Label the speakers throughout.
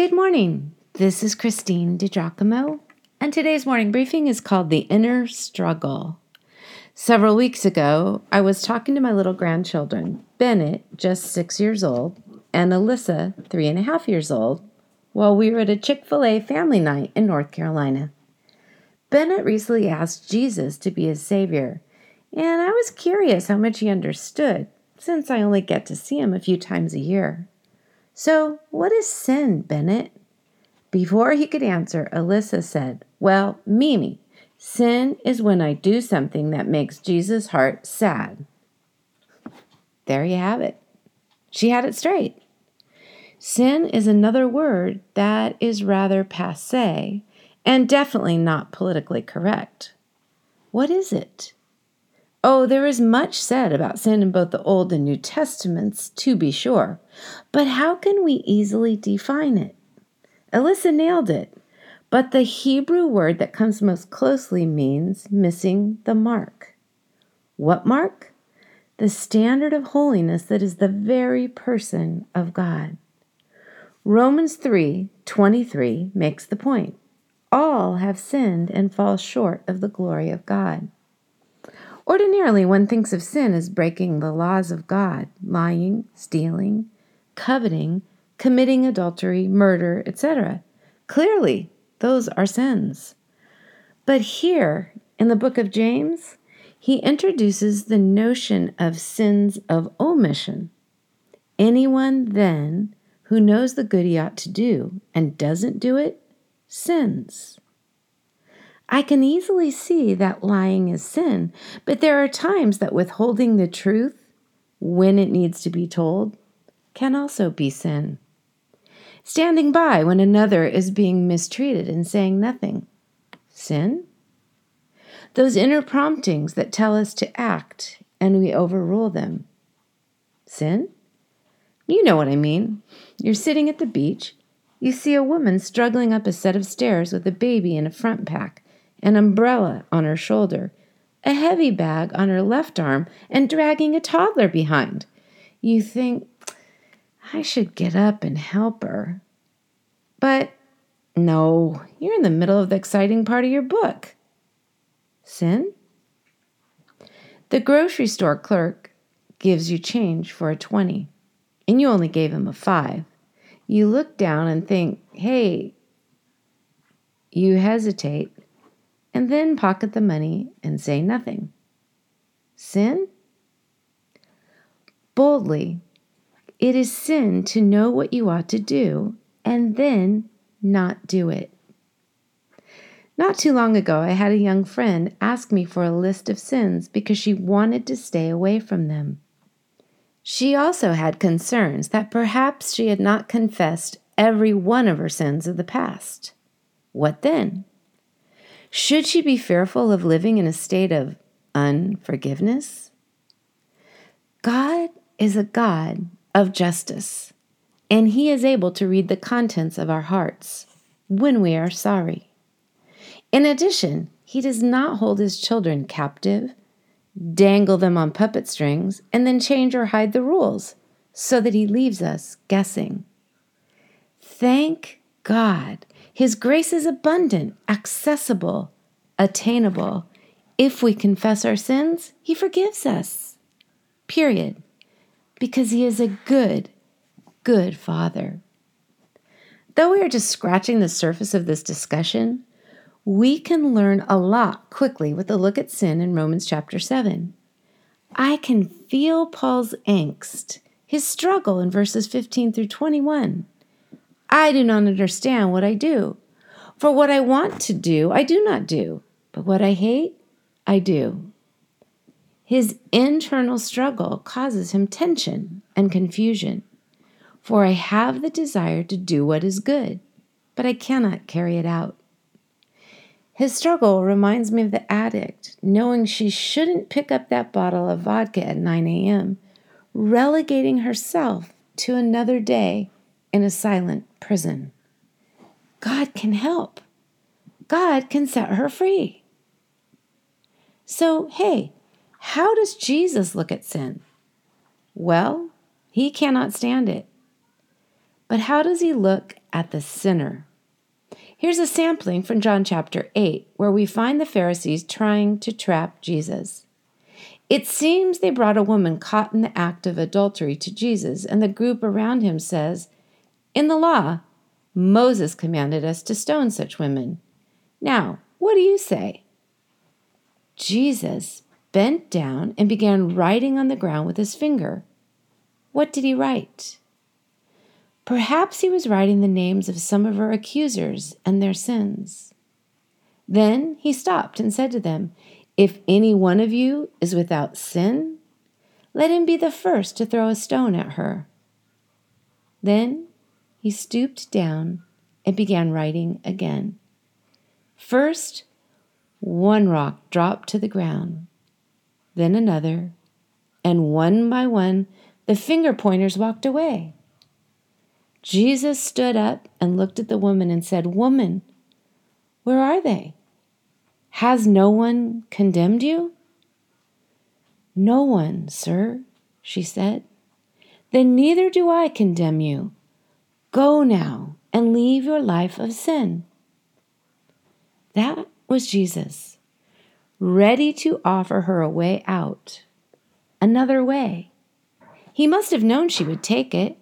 Speaker 1: Good morning. This is Christine DiGiacomo, and today's morning briefing is called The Inner Struggle. Several weeks ago, I was talking to my little grandchildren, Bennett, just six years old, and Alyssa, three and a half years old, while we were at a Chick fil A family night in North Carolina. Bennett recently asked Jesus to be his Savior, and I was curious how much he understood, since I only get to see him a few times a year. So, what is sin, Bennett? Before he could answer, Alyssa said, Well, Mimi, sin is when I do something that makes Jesus' heart sad. There you have it. She had it straight. Sin is another word that is rather passe and definitely not politically correct. What is it? Oh, there is much said about sin in both the Old and New Testaments, to be sure, but how can we easily define it? Alyssa nailed it, but the Hebrew word that comes most closely means missing the mark. What mark? The standard of holiness that is the very person of God. Romans 3 23 makes the point. All have sinned and fall short of the glory of God. Ordinarily, one thinks of sin as breaking the laws of God, lying, stealing, coveting, committing adultery, murder, etc. Clearly, those are sins. But here in the book of James, he introduces the notion of sins of omission. Anyone then who knows the good he ought to do and doesn't do it sins. I can easily see that lying is sin, but there are times that withholding the truth when it needs to be told can also be sin. Standing by when another is being mistreated and saying nothing. Sin? Those inner promptings that tell us to act and we overrule them. Sin? You know what I mean. You're sitting at the beach. You see a woman struggling up a set of stairs with a baby in a front pack an umbrella on her shoulder, a heavy bag on her left arm, and dragging a toddler behind. You think, I should get up and help her. But no, you're in the middle of the exciting part of your book. Sin? The grocery store clerk gives you change for a 20, and you only gave him a 5. You look down and think, hey, you hesitate and then pocket the money and say nothing. Sin? Boldly, it is sin to know what you ought to do and then not do it. Not too long ago, I had a young friend ask me for a list of sins because she wanted to stay away from them. She also had concerns that perhaps she had not confessed every one of her sins of the past. What then? Should she be fearful of living in a state of unforgiveness? God is a God of justice, and He is able to read the contents of our hearts when we are sorry. In addition, He does not hold His children captive, dangle them on puppet strings, and then change or hide the rules so that He leaves us guessing. Thank God his grace is abundant, accessible, attainable. If we confess our sins, He forgives us. Period. Because He is a good, good Father. Though we are just scratching the surface of this discussion, we can learn a lot quickly with a look at sin in Romans chapter 7. I can feel Paul's angst, his struggle in verses 15 through 21. I do not understand what I do. For what I want to do, I do not do, but what I hate, I do. His internal struggle causes him tension and confusion. For I have the desire to do what is good, but I cannot carry it out. His struggle reminds me of the addict knowing she shouldn't pick up that bottle of vodka at 9 a.m., relegating herself to another day in a silent prison. God can help. God can set her free. So, hey, how does Jesus look at sin? Well, he cannot stand it. But how does he look at the sinner. Here's a sampling from John chapter 8, where we find the Pharisees trying to trap Jesus. It seems they brought a woman caught in the act of adultery to Jesus, and the group around him says, In the law, Moses commanded us to stone such women. Now, what do you say? Jesus bent down and began writing on the ground with his finger. What did he write? Perhaps he was writing the names of some of her accusers and their sins. Then he stopped and said to them, if any one of you is without sin, let him be the first to throw a stone at her. Then he stooped down and began writing again. First, one rock dropped to the ground, then another, and one by one the finger pointers walked away. Jesus stood up and looked at the woman and said, Woman, where are they? Has no one condemned you? No one, sir, she said. Then neither do I condemn you. Go now and leave your life of sin. That was Jesus, ready to offer her a way out, another way. He must have known she would take it.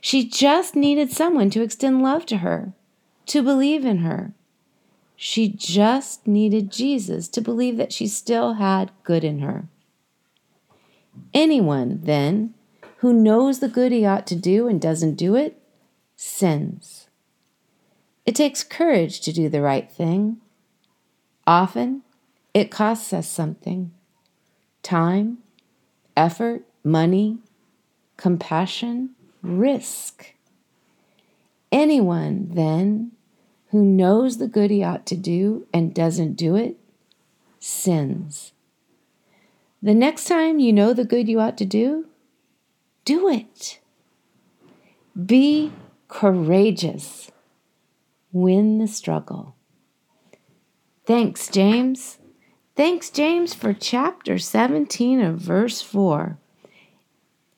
Speaker 1: She just needed someone to extend love to her, to believe in her, she just needed Jesus to believe that she still had good in her. Anyone, then, who knows the good he ought to do and doesn't do it, sins. It takes courage to do the right thing. Often, it costs us something time, effort, money, compassion, risk. Anyone, then, who knows the good he ought to do and doesn't do it sins. The next time you know the good you ought to do, do it. Be courageous. Win the struggle. Thanks, James. Thanks, James, for chapter 17 of verse 4.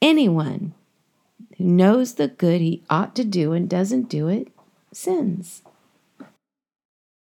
Speaker 1: Anyone who knows the good he ought to do and doesn't do it sins.